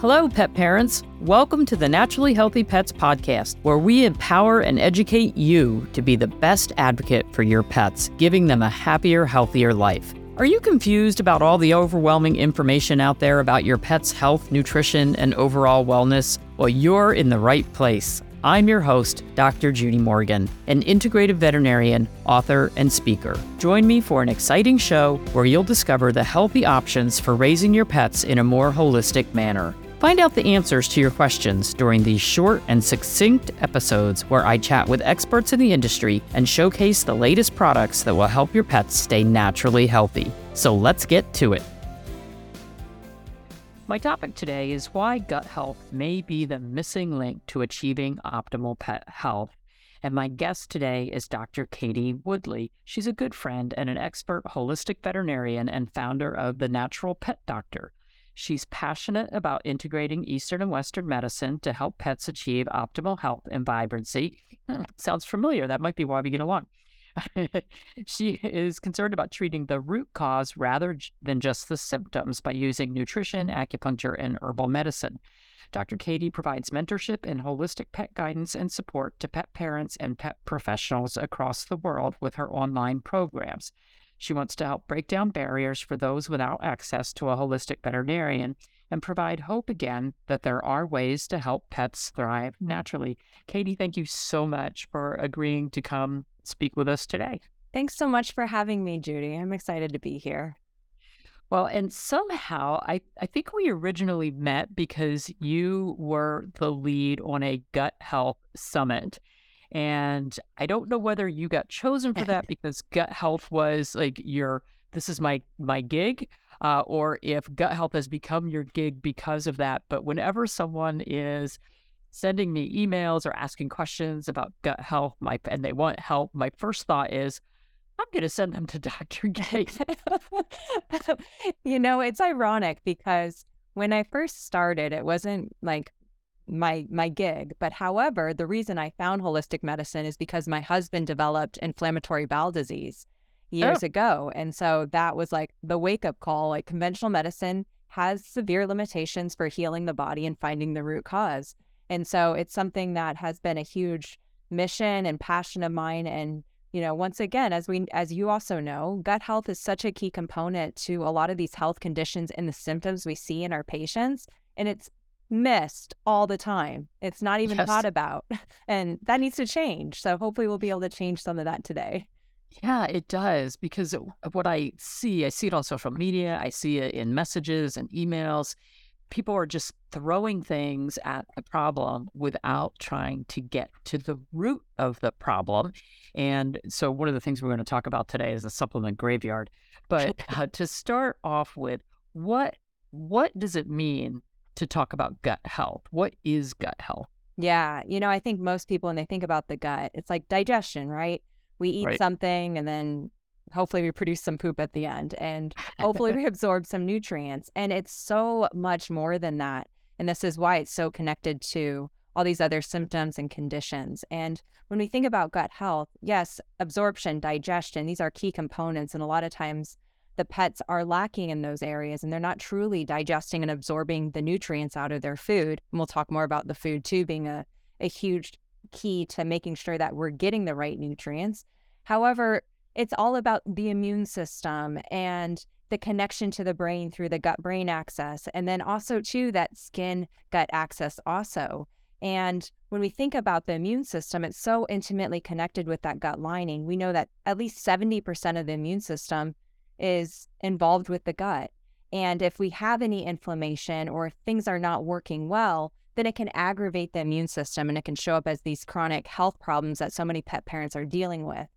Hello, pet parents. Welcome to the Naturally Healthy Pets podcast, where we empower and educate you to be the best advocate for your pets, giving them a happier, healthier life. Are you confused about all the overwhelming information out there about your pet's health, nutrition, and overall wellness? Well, you're in the right place. I'm your host, Dr. Judy Morgan, an integrative veterinarian, author, and speaker. Join me for an exciting show where you'll discover the healthy options for raising your pets in a more holistic manner. Find out the answers to your questions during these short and succinct episodes where I chat with experts in the industry and showcase the latest products that will help your pets stay naturally healthy. So let's get to it. My topic today is why gut health may be the missing link to achieving optimal pet health. And my guest today is Dr. Katie Woodley. She's a good friend and an expert holistic veterinarian and founder of The Natural Pet Doctor. She's passionate about integrating Eastern and Western medicine to help pets achieve optimal health and vibrancy. Hmm, sounds familiar. That might be why we get along. she is concerned about treating the root cause rather than just the symptoms by using nutrition, acupuncture, and herbal medicine. Dr. Katie provides mentorship and holistic pet guidance and support to pet parents and pet professionals across the world with her online programs. She wants to help break down barriers for those without access to a holistic veterinarian and provide hope again that there are ways to help pets thrive hmm. naturally. Katie, thank you so much for agreeing to come speak with us today. Thanks so much for having me, Judy. I'm excited to be here. Well, and somehow I, I think we originally met because you were the lead on a gut health summit. And I don't know whether you got chosen for that because gut health was like your this is my my gig, uh, or if gut health has become your gig because of that. But whenever someone is sending me emails or asking questions about gut health, my and they want help, my first thought is, I'm going to send them to Dr. Katie. you know, it's ironic because when I first started, it wasn't like my my gig but however the reason i found holistic medicine is because my husband developed inflammatory bowel disease years oh. ago and so that was like the wake up call like conventional medicine has severe limitations for healing the body and finding the root cause and so it's something that has been a huge mission and passion of mine. And, you know, once again, as we as you also know, gut health is such a key component to a lot of these health conditions and the symptoms we see in our patients. And it's missed all the time. It's not even yes. thought about. And that needs to change. So hopefully we'll be able to change some of that today. Yeah, it does because what I see, I see it on social media, I see it in messages and emails people are just throwing things at the problem without trying to get to the root of the problem. And so, one of the things we're going to talk about today is the supplement graveyard. But uh, to start off with, what what does it mean to talk about gut health? What is gut health? Yeah, you know, I think most people when they think about the gut, it's like digestion, right? We eat right. something and then hopefully we produce some poop at the end and hopefully we absorb some nutrients and it's so much more than that and this is why it's so connected to all these other symptoms and conditions and when we think about gut health yes absorption digestion these are key components and a lot of times the pets are lacking in those areas and they're not truly digesting and absorbing the nutrients out of their food and we'll talk more about the food too being a, a huge key to making sure that we're getting the right nutrients. However it's all about the immune system and the connection to the brain through the gut brain axis and then also too that skin gut axis also. And when we think about the immune system it's so intimately connected with that gut lining. We know that at least 70% of the immune system is involved with the gut and if we have any inflammation or things are not working well then it can aggravate the immune system and it can show up as these chronic health problems that so many pet parents are dealing with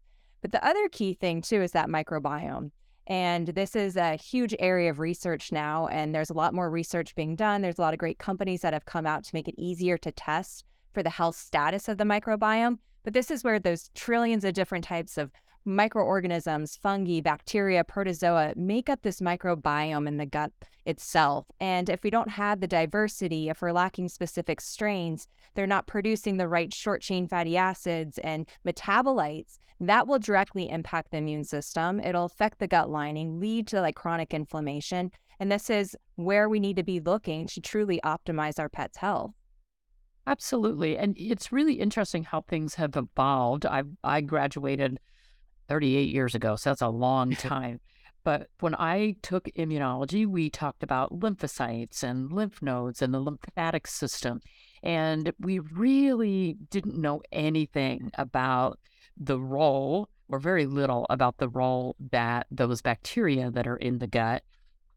but the other key thing too is that microbiome. And this is a huge area of research now, and there's a lot more research being done. There's a lot of great companies that have come out to make it easier to test for the health status of the microbiome. But this is where those trillions of different types of microorganisms, fungi, bacteria, protozoa make up this microbiome in the gut itself. And if we don't have the diversity, if we're lacking specific strains, they're not producing the right short chain fatty acids and metabolites that will directly impact the immune system. It'll affect the gut lining, lead to like chronic inflammation, And this is where we need to be looking to truly optimize our pet's health. Absolutely. And it's really interesting how things have evolved. I I graduated 38 years ago, so that's a long time. But when I took immunology, we talked about lymphocytes and lymph nodes and the lymphatic system. And we really didn't know anything about the role, or very little about the role that those bacteria that are in the gut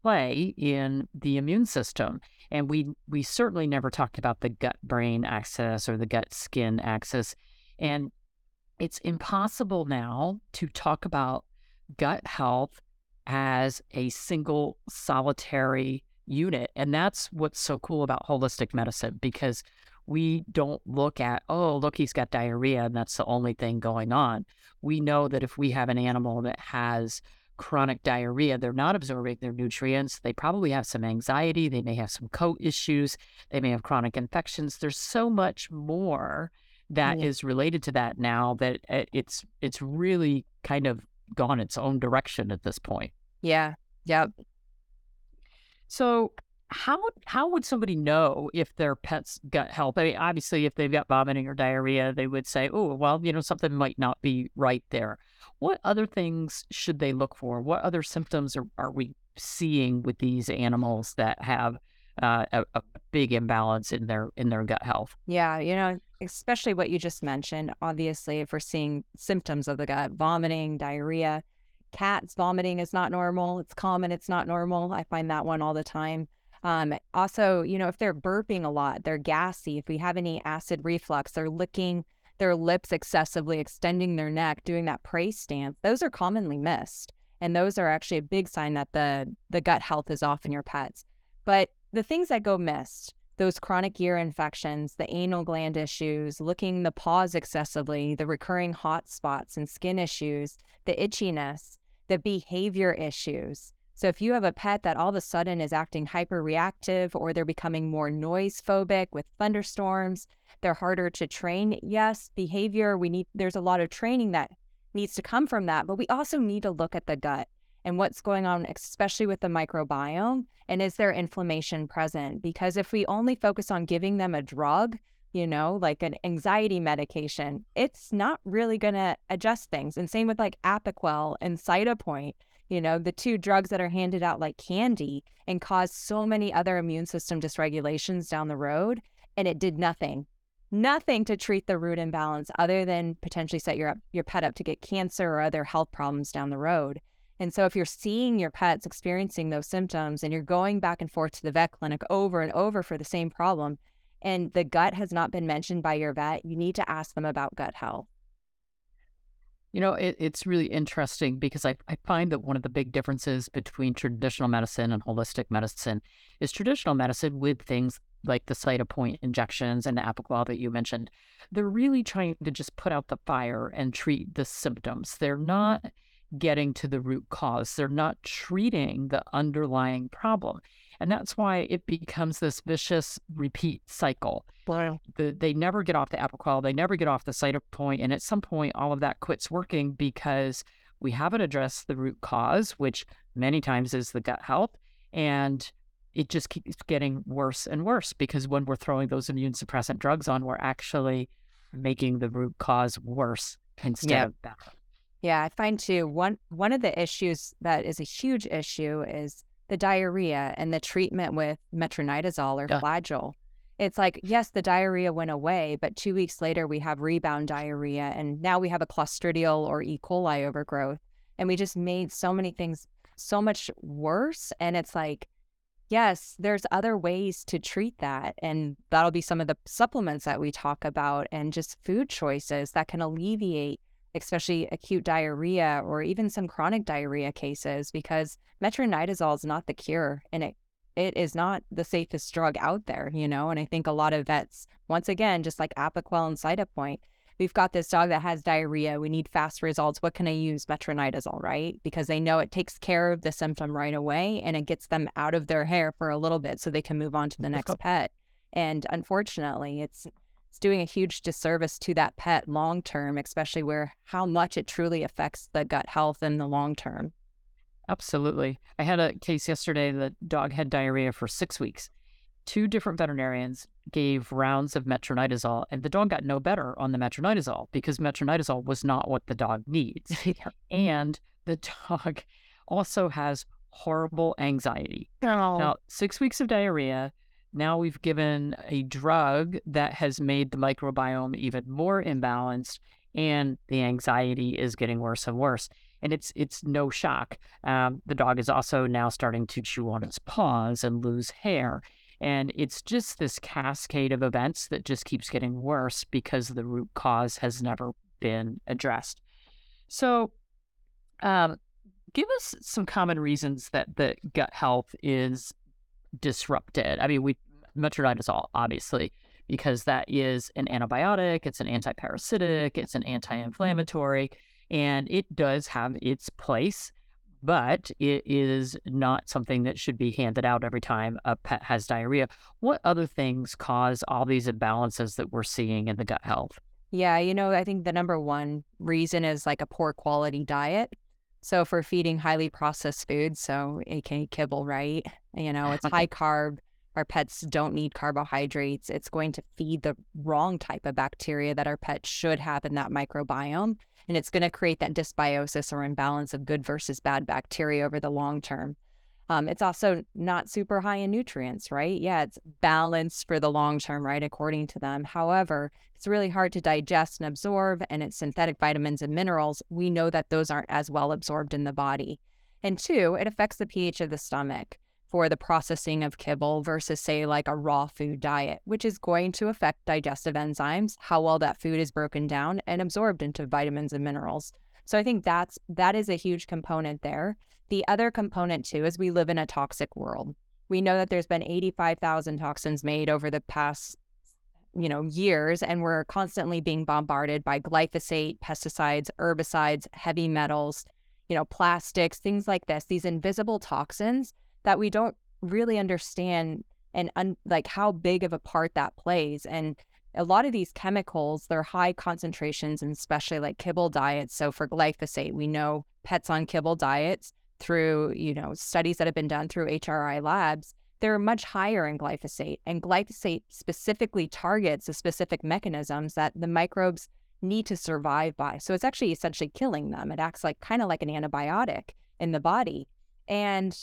play in the immune system. And we we certainly never talked about the gut brain axis or the gut skin axis. And it's impossible now to talk about gut health as a single solitary unit. And that's what's so cool about holistic medicine because we don't look at, oh, look, he's got diarrhea and that's the only thing going on. We know that if we have an animal that has chronic diarrhea, they're not absorbing their nutrients. They probably have some anxiety. They may have some coat issues. They may have chronic infections. There's so much more that yeah. is related to that now that eh, it's it's really kind of gone its own direction at this point. Yeah. Yep. So how how would somebody know if their pet's gut health? I mean, obviously, if they've got vomiting or diarrhea, they would say, "Oh, well, you know, something might not be right there." What other things should they look for? What other symptoms are, are we seeing with these animals that have uh, a, a big imbalance in their in their gut health? Yeah, you know, especially what you just mentioned. Obviously, if we're seeing symptoms of the gut, vomiting, diarrhea, cats vomiting is not normal. It's common. It's not normal. I find that one all the time. Um, also, you know, if they're burping a lot, they're gassy. If we have any acid reflux, they're licking their lips excessively, extending their neck, doing that prey stance. Those are commonly missed, and those are actually a big sign that the the gut health is off in your pets. But the things that go missed, those chronic ear infections, the anal gland issues, licking the paws excessively, the recurring hot spots and skin issues, the itchiness, the behavior issues. So if you have a pet that all of a sudden is acting hyperreactive or they're becoming more noise phobic with thunderstorms, they're harder to train. Yes, behavior, we need there's a lot of training that needs to come from that, but we also need to look at the gut and what's going on especially with the microbiome and is there inflammation present? Because if we only focus on giving them a drug, you know, like an anxiety medication, it's not really going to adjust things. And same with like Apoquel and Cytopoint, you know, the two drugs that are handed out like candy and cause so many other immune system dysregulations down the road. And it did nothing, nothing to treat the root imbalance other than potentially set your, your pet up to get cancer or other health problems down the road. And so, if you're seeing your pets experiencing those symptoms and you're going back and forth to the vet clinic over and over for the same problem, and the gut has not been mentioned by your vet, you need to ask them about gut health. You know, it, it's really interesting because I, I find that one of the big differences between traditional medicine and holistic medicine is traditional medicine with things like the Cytopoint injections and the Apoquel that you mentioned. They're really trying to just put out the fire and treat the symptoms. They're not getting to the root cause. They're not treating the underlying problem. And that's why it becomes this vicious repeat cycle. Wow. The, they never get off the Apoquel, they never get off the Cytopoint. And at some point, all of that quits working because we haven't addressed the root cause, which many times is the gut health. And it just keeps getting worse and worse because when we're throwing those immune suppressant drugs on, we're actually making the root cause worse instead yep. of better. Yeah, I find too one one of the issues that is a huge issue is the diarrhea and the treatment with metronidazole or yeah. flagyl. It's like, yes, the diarrhea went away, but two weeks later we have rebound diarrhea and now we have a clostridial or E. coli overgrowth. And we just made so many things so much worse. And it's like, yes, there's other ways to treat that. And that'll be some of the supplements that we talk about and just food choices that can alleviate especially acute diarrhea or even some chronic diarrhea cases, because metronidazole is not the cure and it it is not the safest drug out there, you know. And I think a lot of vets, once again, just like Apoquel and Cytopoint, we've got this dog that has diarrhea. We need fast results. What can I use? Metronidazole, right? Because they know it takes care of the symptom right away and it gets them out of their hair for a little bit so they can move on to the next pet. And unfortunately, it's it's doing a huge disservice to that pet long term, especially where how much it truly affects the gut health in the long term. Absolutely. I had a case yesterday. The dog had diarrhea for six weeks. Two different veterinarians gave rounds of metronidazole, and the dog got no better on the metronidazole because metronidazole was not what the dog needs. and the dog also has horrible anxiety. Oh. Now, six weeks of diarrhea. Now we've given a drug that has made the microbiome even more imbalanced, and the anxiety is getting worse and worse. And it's it's no shock. Um, the dog is also now starting to chew on its paws and lose hair. And it's just this cascade of events that just keeps getting worse because the root cause has never been addressed. So, um, give us some common reasons that the gut health is disrupted. I mean, we metronidazole, obviously, because that is an antibiotic, it's an antiparasitic, it's an anti-inflammatory, and it does have its place, but it is not something that should be handed out every time a pet has diarrhea. What other things cause all these imbalances that we're seeing in the gut health? Yeah, you know, I think the number one reason is like a poor quality diet. So for feeding highly processed foods, so aka kibble, right? You know, it's high carb. Our pets don't need carbohydrates. It's going to feed the wrong type of bacteria that our pets should have in that microbiome. And it's going to create that dysbiosis or imbalance of good versus bad bacteria over the long term. Um, it's also not super high in nutrients, right? Yeah, it's balanced for the long term, right? According to them. However, it's really hard to digest and absorb, and it's synthetic vitamins and minerals. We know that those aren't as well absorbed in the body. And two, it affects the pH of the stomach for the processing of kibble versus, say, like a raw food diet, which is going to affect digestive enzymes, how well that food is broken down and absorbed into vitamins and minerals. So I think that's that is a huge component there. The other component too is we live in a toxic world. We know that there's been 85,000 toxins made over the past you know years and we're constantly being bombarded by glyphosate, pesticides, herbicides, heavy metals, you know, plastics, things like this, these invisible toxins that we don't really understand and un- like how big of a part that plays and a lot of these chemicals, they're high concentrations, and especially like kibble diets. So for glyphosate, we know pets on kibble diets through, you know, studies that have been done through HRI labs, they're much higher in glyphosate. And glyphosate specifically targets the specific mechanisms that the microbes need to survive by. So it's actually essentially killing them. It acts like kind of like an antibiotic in the body. And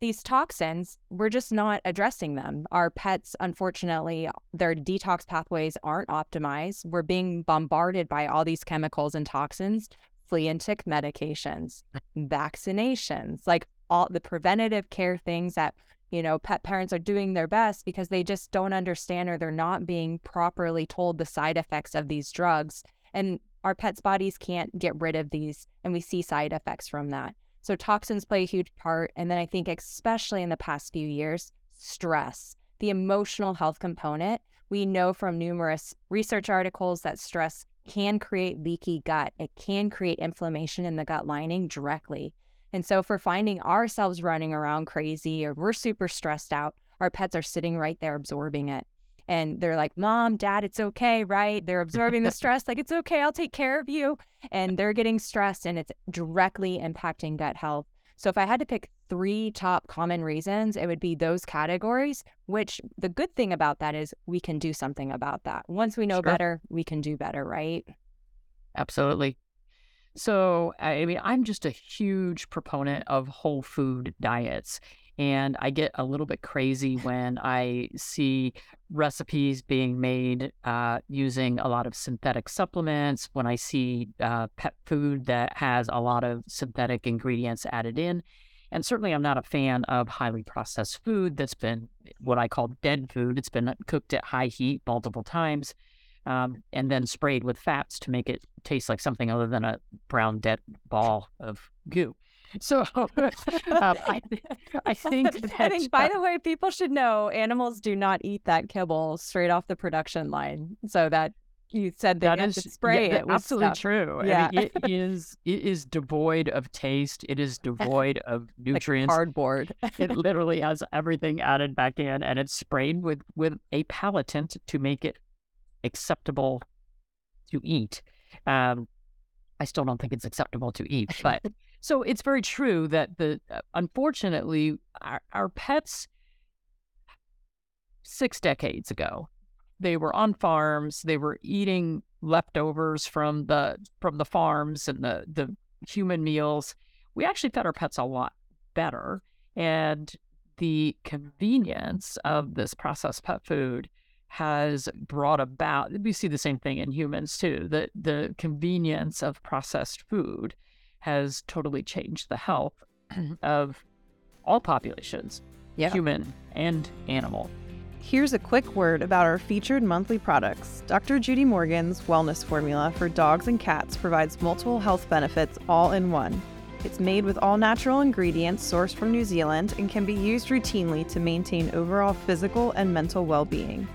these toxins, we're just not addressing them. Our pets, unfortunately, their detox pathways aren't optimized. We're being bombarded by all these chemicals and toxins, flea and tick medications, vaccinations, like all the preventative care things that, you know, pet parents are doing their best because they just don't understand or they're not being properly told the side effects of these drugs. And our pets' bodies can't get rid of these, and we see side effects from that. So toxins play a huge part. And then I think, especially in the past few years, stress, the emotional health component. We know from numerous research articles that stress can create leaky gut. It can create inflammation in the gut lining directly. And so, for finding ourselves running around crazy or we're super stressed out, our pets are sitting right there absorbing it and they're like, Mom, Dad, it's okay, right? They're absorbing the stress, like, it's okay, I'll take care of you. And they're getting stressed and it's directly impacting gut health. So if I had to pick three top common reasons, it would be those categories, which the good thing about that is we can do something about that. Once we know sure. better, we can do better, right? Absolutely. So, I mean, I'm just a huge proponent of whole food diets. And I get a little bit crazy when I see recipes being made uh, using a lot of synthetic supplements, when I see uh, pet food that has a lot of synthetic ingredients added in. And certainly, I'm not a fan of highly processed food that's been what I call dead food. It's been cooked at high heat multiple times um, and then sprayed with fats to make it taste like something other than a brown dead ball of goo. So um, I, I think that, I think, by uh, the way, people should know animals do not eat that kibble straight off the production line. So that you said that, is, spray yeah, it. absolutely stuff. true. Yeah, I mean, it is. It is devoid of taste. It is devoid of nutrients. Like cardboard. it literally has everything added back in, and it's sprayed with with a palatant to make it acceptable to eat. Um, I still don't think it's acceptable to eat, but So it's very true that the uh, unfortunately our, our pets six decades ago they were on farms they were eating leftovers from the from the farms and the the human meals we actually fed our pets a lot better and the convenience of this processed pet food has brought about we see the same thing in humans too the the convenience of processed food has totally changed the health of all populations yeah. human and animal Here's a quick word about our featured monthly products. Dr. Judy Morgan's Wellness Formula for dogs and cats provides multiple health benefits all in one. It's made with all natural ingredients sourced from New Zealand and can be used routinely to maintain overall physical and mental well being.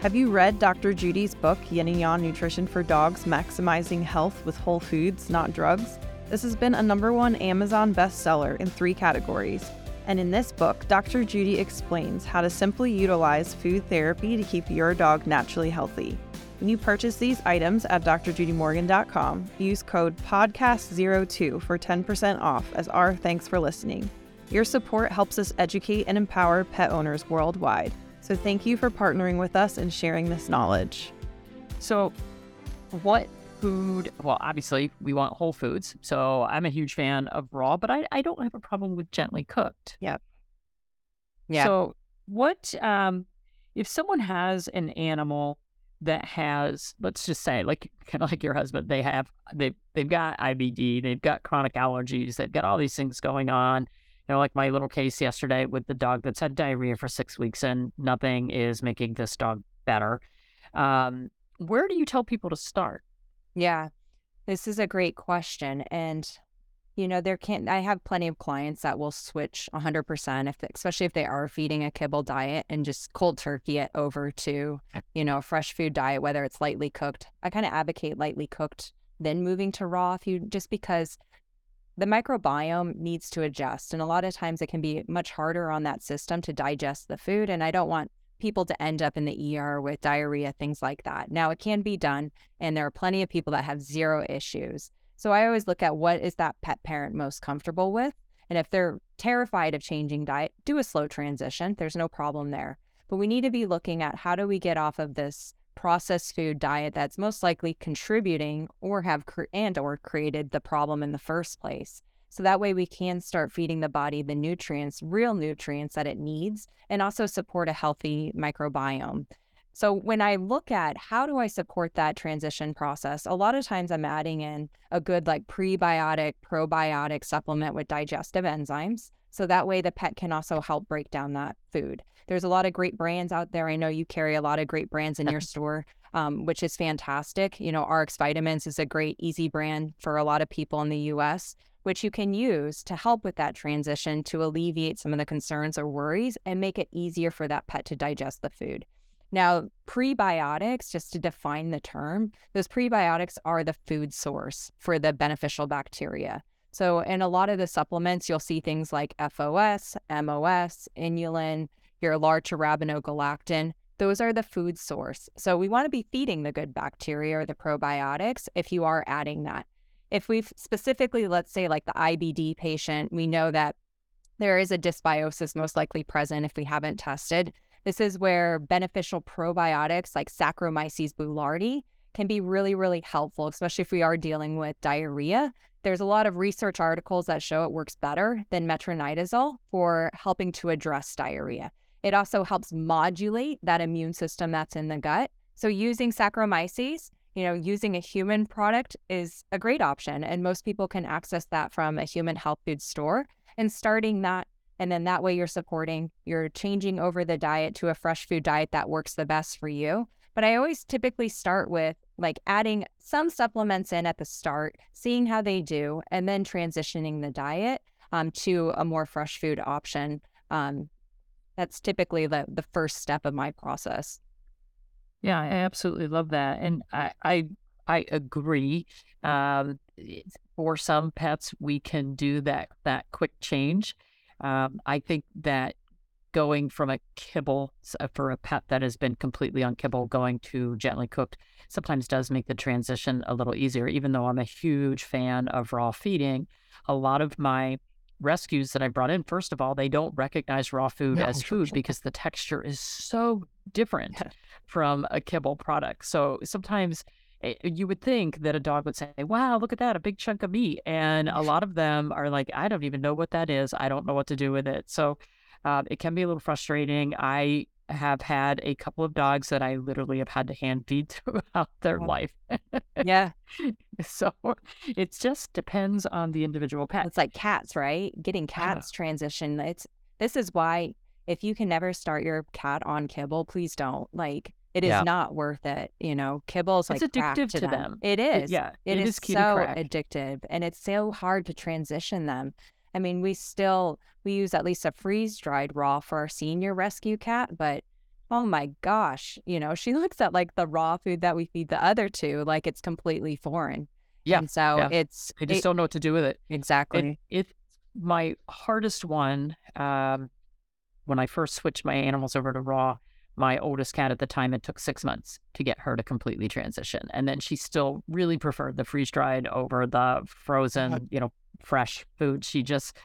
Have you read Dr. Judy's book, Yin and Yang Nutrition for Dogs Maximizing Health with Whole Foods, Not Drugs? This has been a number one Amazon bestseller in three categories. And in this book, Dr. Judy explains how to simply utilize food therapy to keep your dog naturally healthy. When you purchase these items at drjudymorgan.com, use code PODCAST02 for 10% off as our thanks for listening. Your support helps us educate and empower pet owners worldwide. So thank you for partnering with us and sharing this knowledge. So, what food? Well, obviously, we want whole foods. So, I'm a huge fan of raw, but I, I don't have a problem with gently cooked. Yep. Yeah. So, what um, if someone has an animal that has, let's just say, like kind of like your husband, they have they they've got IBD, they've got chronic allergies, they've got all these things going on You know, like my little case yesterday with the dog that's had diarrhea for six weeks and nothing is making this dog better. Um, where do you tell people to start? Yeah, this is a great question. And, you know, there can't, I have plenty of clients that will switch 100%, if, especially if they are feeding a kibble diet and just cold turkey it over to, you know, a fresh food diet, whether it's lightly cooked. I kind of advocate lightly cooked, then moving to raw if you just because the microbiome needs to adjust. And a lot of times it can be much harder on that system to digest the food. And I don't want people to end up in the ER with diarrhea, things like that. Now, it can be done, and there are plenty of people that have zero issues. So I always look at what is that pet parent most comfortable with. And if they're terrified of changing diet, do a slow transition. There's no problem there. But we need to be looking at how do we get off of this processed food diet that's most likely contributing or have cre- and or created the problem in the first place. So that way we can start feeding the body the nutrients, real nutrients that it needs, and also support a healthy microbiome. So when I look at how do I support that transition process, a lot of times I'm adding in a good like prebiotic, probiotic supplement with digestive enzymes. So that way the pet can also help break down that food. There's a lot of great brands out there. I know you carry a lot of great brands in your store, um, which is fantastic. You know, RX Vitamins is a great, easy brand for a lot of people in the US, which you can use to help with that transition to alleviate some of the concerns or worries and make it easier for that pet to digest the food. Now, prebiotics, just to define the term, those prebiotics are the food source for the beneficial bacteria. So, in a lot of the supplements, you'll see things like FOS, MOS, inulin, your larch arabinogalactan, those are the food source. So we want to be feeding the good bacteria or the probiotics if you are adding that. If we've specifically, let's say, like the IBD patient, we know that there is a dysbiosis most likely present if we haven't tested. This is where beneficial probiotics like Saccharomyces boulardii can be really, really helpful, especially if we are dealing with diarrhea. There's a lot of research articles that show it works better than metronidazole for helping to address diarrhea. It also helps modulate that immune system that's in the gut. So using Saccharomyces, you know, using a human product is a great option. And most people can access that from a human health food store and starting that. And then that way you're supporting, you're changing over the diet to a fresh food diet that works the best for you. But I always typically start with like adding some supplements in at the start, seeing how they do, and then transitioning the diet um, to a more fresh food option um, that's typically the the first step of my process. Yeah, I absolutely love that, and I I, I agree. Um, for some pets, we can do that that quick change. Um, I think that going from a kibble uh, for a pet that has been completely on kibble going to gently cooked sometimes does make the transition a little easier. Even though I'm a huge fan of raw feeding, a lot of my rescues that I brought in, first of all, they don't recognize raw food no. as food because the texture is so different yeah. from a kibble product. So sometimes eh, you would think that a dog would say, Wow, look at that, a big chunk of meat. And a lot of them are like, I don't even know what that is. I don't know what to do with it. So um, it can be a little frustrating. I have had a couple of dogs that I literally have had to hand feed throughout their life. yeah. So it just depends on the individual pet. It's like cats, right? Getting cats transition. It's this is why if you can never start your cat on kibble, please don't. Like it is yeah. not worth it. You know, kibble's like it's addictive to, them. them. It is. It, yeah, it, it is, is so addictive, and it's so hard to transition them. I mean, we still we use at least a freeze dried raw for our senior rescue cat, but oh my gosh, you know, she looks at like the raw food that we feed the other two like it's completely foreign. Yeah. And so yeah. it's I just it, don't know what to do with it. Exactly. It, it's my hardest one. Um, when I first switched my animals over to raw, my oldest cat at the time, it took six months to get her to completely transition. And then she still really preferred the freeze dried over the frozen, uh-huh. you know, fresh food. She just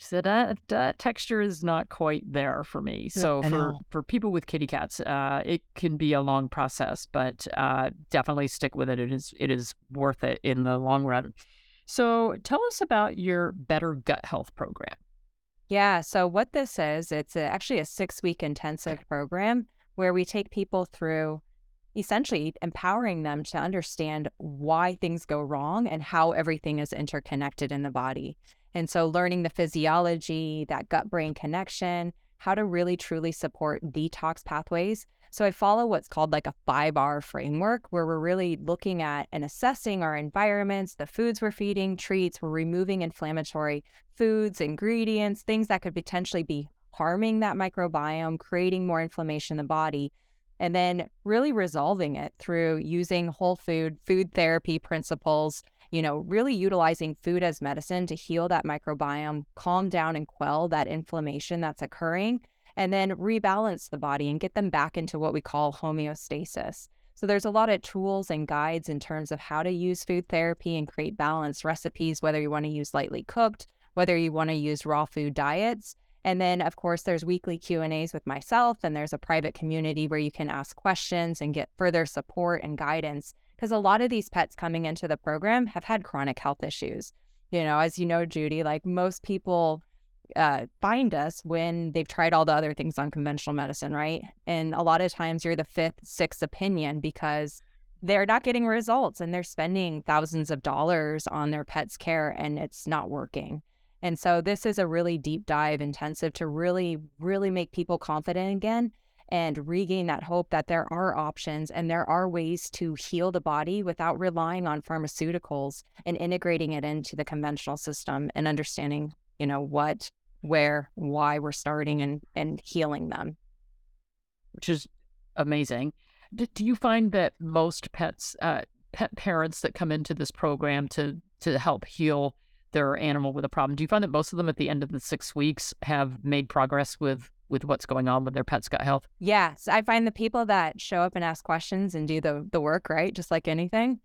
she said that, that texture is not quite there for me. So for, for people with kitty cats, uh, it can be a long process, but uh, definitely stick with it. It is it is worth it in the long run. So tell us about your Better Gut Health program. Yeah. So what this is, it's a, actually a six week intensive program where we take people through essentially empowering them to understand why things go wrong and how everything is interconnected in the body. And so, learning the physiology, that gut brain connection, how to really truly support detox pathways. So, I follow what's called like a 5R framework where we're really looking at and assessing our environments, the foods we're feeding, treats, we're removing inflammatory foods, ingredients, things that could potentially be harming that microbiome, creating more inflammation in the body and then really resolving it through using whole food food therapy principles you know, really utilizing food as medicine to heal that microbiome, calm down and quell that inflammation that's occurring, and then rebalance the body and get them back into what we call homeostasis. So there's a lot of tools and guides in terms of how to use food therapy and create balanced recipes, whether you want to use lightly cooked, whether you want to use raw food diets. And then of course there's weekly Q&As with myself and there's a private community where you can ask questions and get further support and guidance because a lot of these pets coming into the program have had chronic health issues. You know, as you know, Judy, like most people uh, find us when they've tried all the other things on conventional medicine, right? And a lot of times you're the fifth, sixth opinion because they're not getting results and they're spending thousands of dollars on their pet's care and it's not working. And so this is a really deep dive intensive to really, really make people confident again and regain that hope that there are options and there are ways to heal the body without relying on pharmaceuticals and integrating it into the conventional system and understanding, you know, what, where, why we're starting and, and healing them. Which is amazing. Do, do you find that most pets, uh, pet parents that come into this program to to help heal their animal with a problem, do you find that most of them at the end of the six weeks have made progress with with what's going on with their pet's gut health? Yes, I find the people that show up and ask questions and do the the work, right? Just like anything,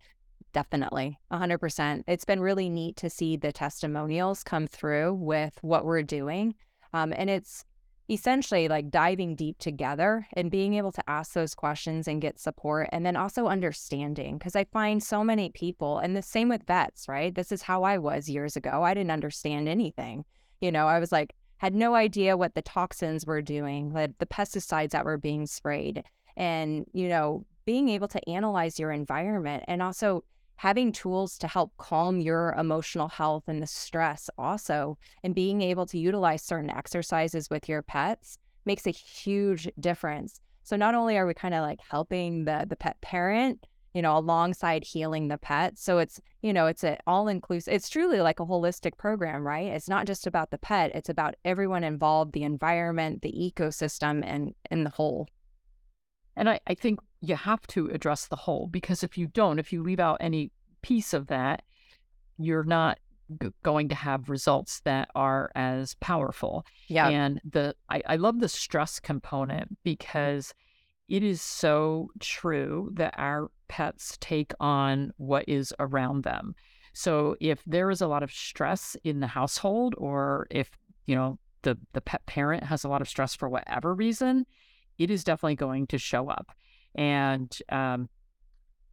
definitely 100%. It's been really neat to see the testimonials come through with what we're doing. Um, and it's essentially like diving deep together and being able to ask those questions and get support and then also understanding because i find so many people and the same with vets right this is how i was years ago i didn't understand anything you know i was like had no idea what the toxins were doing, the, the pesticides that were being sprayed. And, you know, being able to analyze your environment and also having tools to help calm your emotional health and the stress also and being able to utilize certain exercises with your pets makes a huge difference so not only are we kind of like helping the the pet parent you know, alongside healing the pet. So it's, you know, it's an all inclusive, it's truly like a holistic program, right? It's not just about the pet, it's about everyone involved, the environment, the ecosystem, and, and the whole. And I, I think you have to address the whole because if you don't, if you leave out any piece of that, you're not g- going to have results that are as powerful. Yeah. And the I, I love the stress component mm-hmm. because it is so true that our pets take on what is around them. So if there is a lot of stress in the household, or if you know the the pet parent has a lot of stress for whatever reason, it is definitely going to show up. And um,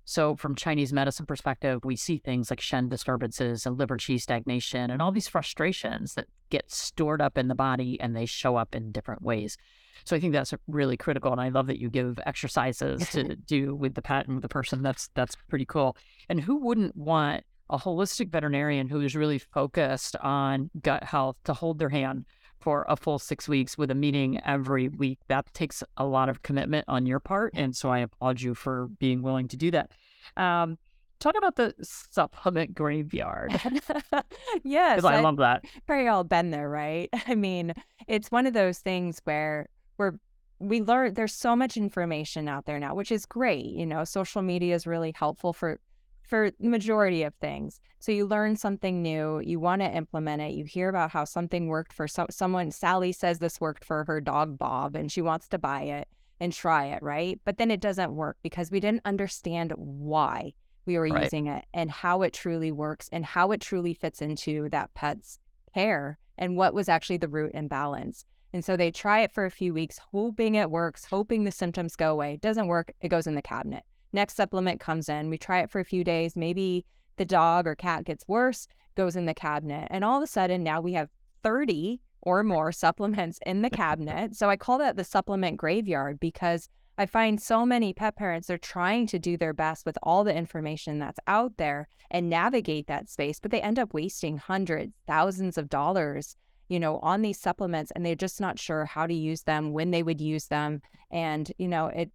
so, from Chinese medicine perspective, we see things like Shen disturbances and liver qi stagnation and all these frustrations that get stored up in the body and they show up in different ways. So, I think that's really critical, and I love that you give exercises to do with the pet and with the person. That's that's pretty cool. And who wouldn't want a holistic veterinarian who is really focused on gut health to hold their hand for a full six weeks with a meeting every week. That takes a lot of commitment on your part. And so I applaud you for being willing to do that. Um, talk about the supplement graveyard. yes. I, I love that. Very all been there, right? I mean, it's one of those things where we're we learn there's so much information out there now, which is great. You know, social media is really helpful for for the majority of things. So you learn something new, you want to implement it, you hear about how something worked for so- someone. Sally says this worked for her dog Bob and she wants to buy it and try it, right? But then it doesn't work because we didn't understand why we were right. using it and how it truly works and how it truly fits into that pet's care and what was actually the root imbalance. And so they try it for a few weeks, hoping it works, hoping the symptoms go away. It doesn't work, it goes in the cabinet. Next supplement comes in. We try it for a few days. Maybe the dog or cat gets worse, goes in the cabinet. And all of a sudden, now we have 30 or more supplements in the cabinet. So I call that the supplement graveyard because I find so many pet parents are trying to do their best with all the information that's out there and navigate that space, but they end up wasting hundreds, thousands of dollars, you know, on these supplements and they're just not sure how to use them, when they would use them. And, you know, it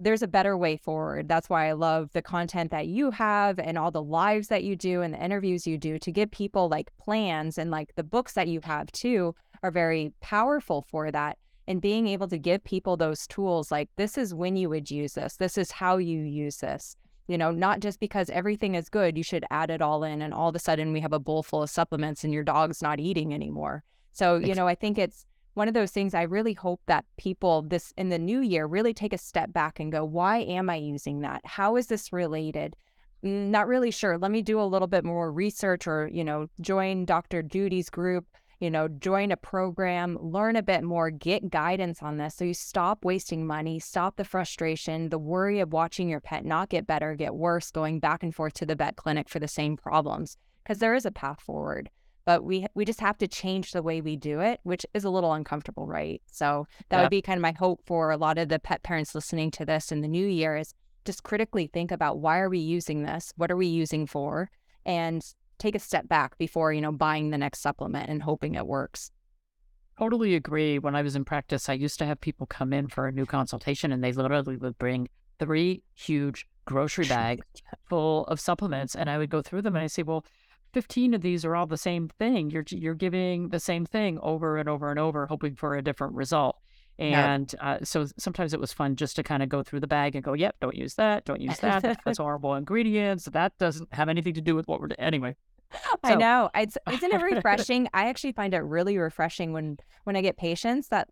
there's a better way forward. That's why I love the content that you have and all the lives that you do and the interviews you do to give people like plans and like the books that you have too are very powerful for that. And being able to give people those tools like this is when you would use this, this is how you use this. You know, not just because everything is good, you should add it all in and all of a sudden we have a bowl full of supplements and your dog's not eating anymore. So, you know, I think it's one of those things I really hope that people this in the new year really take a step back and go, why am I using that? How is this related? Mm, not really sure. Let me do a little bit more research or, you know, join Dr. Judy's group, you know, join a program, learn a bit more, get guidance on this. So you stop wasting money, stop the frustration, the worry of watching your pet not get better, get worse, going back and forth to the vet clinic for the same problems. Because there is a path forward but we we just have to change the way we do it, which is a little uncomfortable, right? So that yeah. would be kind of my hope for a lot of the pet parents listening to this in the new year is just critically think about why are we using this? What are we using for? And take a step back before, you know, buying the next supplement and hoping it works. Totally agree. When I was in practice, I used to have people come in for a new consultation and they literally would bring three huge grocery bags full of supplements and I would go through them and I say, well, 15 of these are all the same thing. You're you're giving the same thing over and over and over, hoping for a different result. And yeah. uh, so sometimes it was fun just to kind of go through the bag and go, "Yep, don't use that. Don't use that. That's horrible ingredients. That doesn't have anything to do with what we're doing." Anyway, so. I know. It's isn't it refreshing? I actually find it really refreshing when when I get patients that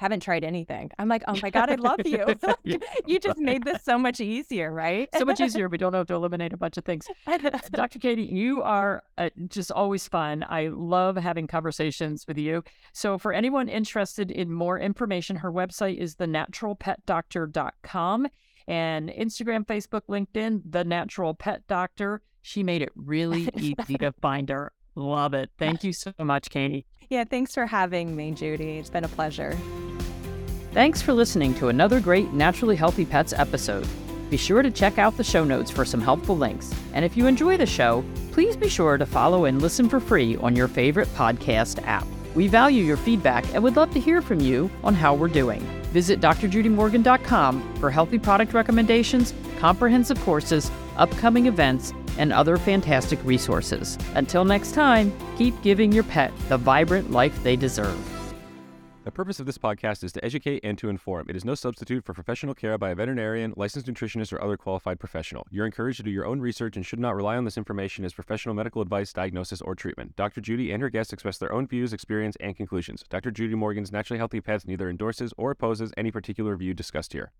haven't tried anything. I'm like, oh my God, I love you. you just made this so much easier, right? so much easier. We don't have to eliminate a bunch of things. Dr. Katie, you are uh, just always fun. I love having conversations with you. So, for anyone interested in more information, her website is thenaturalpetdoctor.com and Instagram, Facebook, LinkedIn, The Natural Pet Doctor. She made it really easy to find her. Love it. Thank you so much, Katie. Yeah, thanks for having me, Judy. It's been a pleasure. Thanks for listening to another great Naturally Healthy Pets episode. Be sure to check out the show notes for some helpful links. And if you enjoy the show, please be sure to follow and listen for free on your favorite podcast app. We value your feedback and would love to hear from you on how we're doing. Visit drjudymorgan.com for healthy product recommendations, comprehensive courses, upcoming events, and other fantastic resources. Until next time, keep giving your pet the vibrant life they deserve. The purpose of this podcast is to educate and to inform. It is no substitute for professional care by a veterinarian, licensed nutritionist, or other qualified professional. You're encouraged to do your own research and should not rely on this information as professional medical advice, diagnosis, or treatment. Dr. Judy and her guests express their own views, experience, and conclusions. Dr. Judy Morgan's Naturally Healthy Pets neither endorses or opposes any particular view discussed here.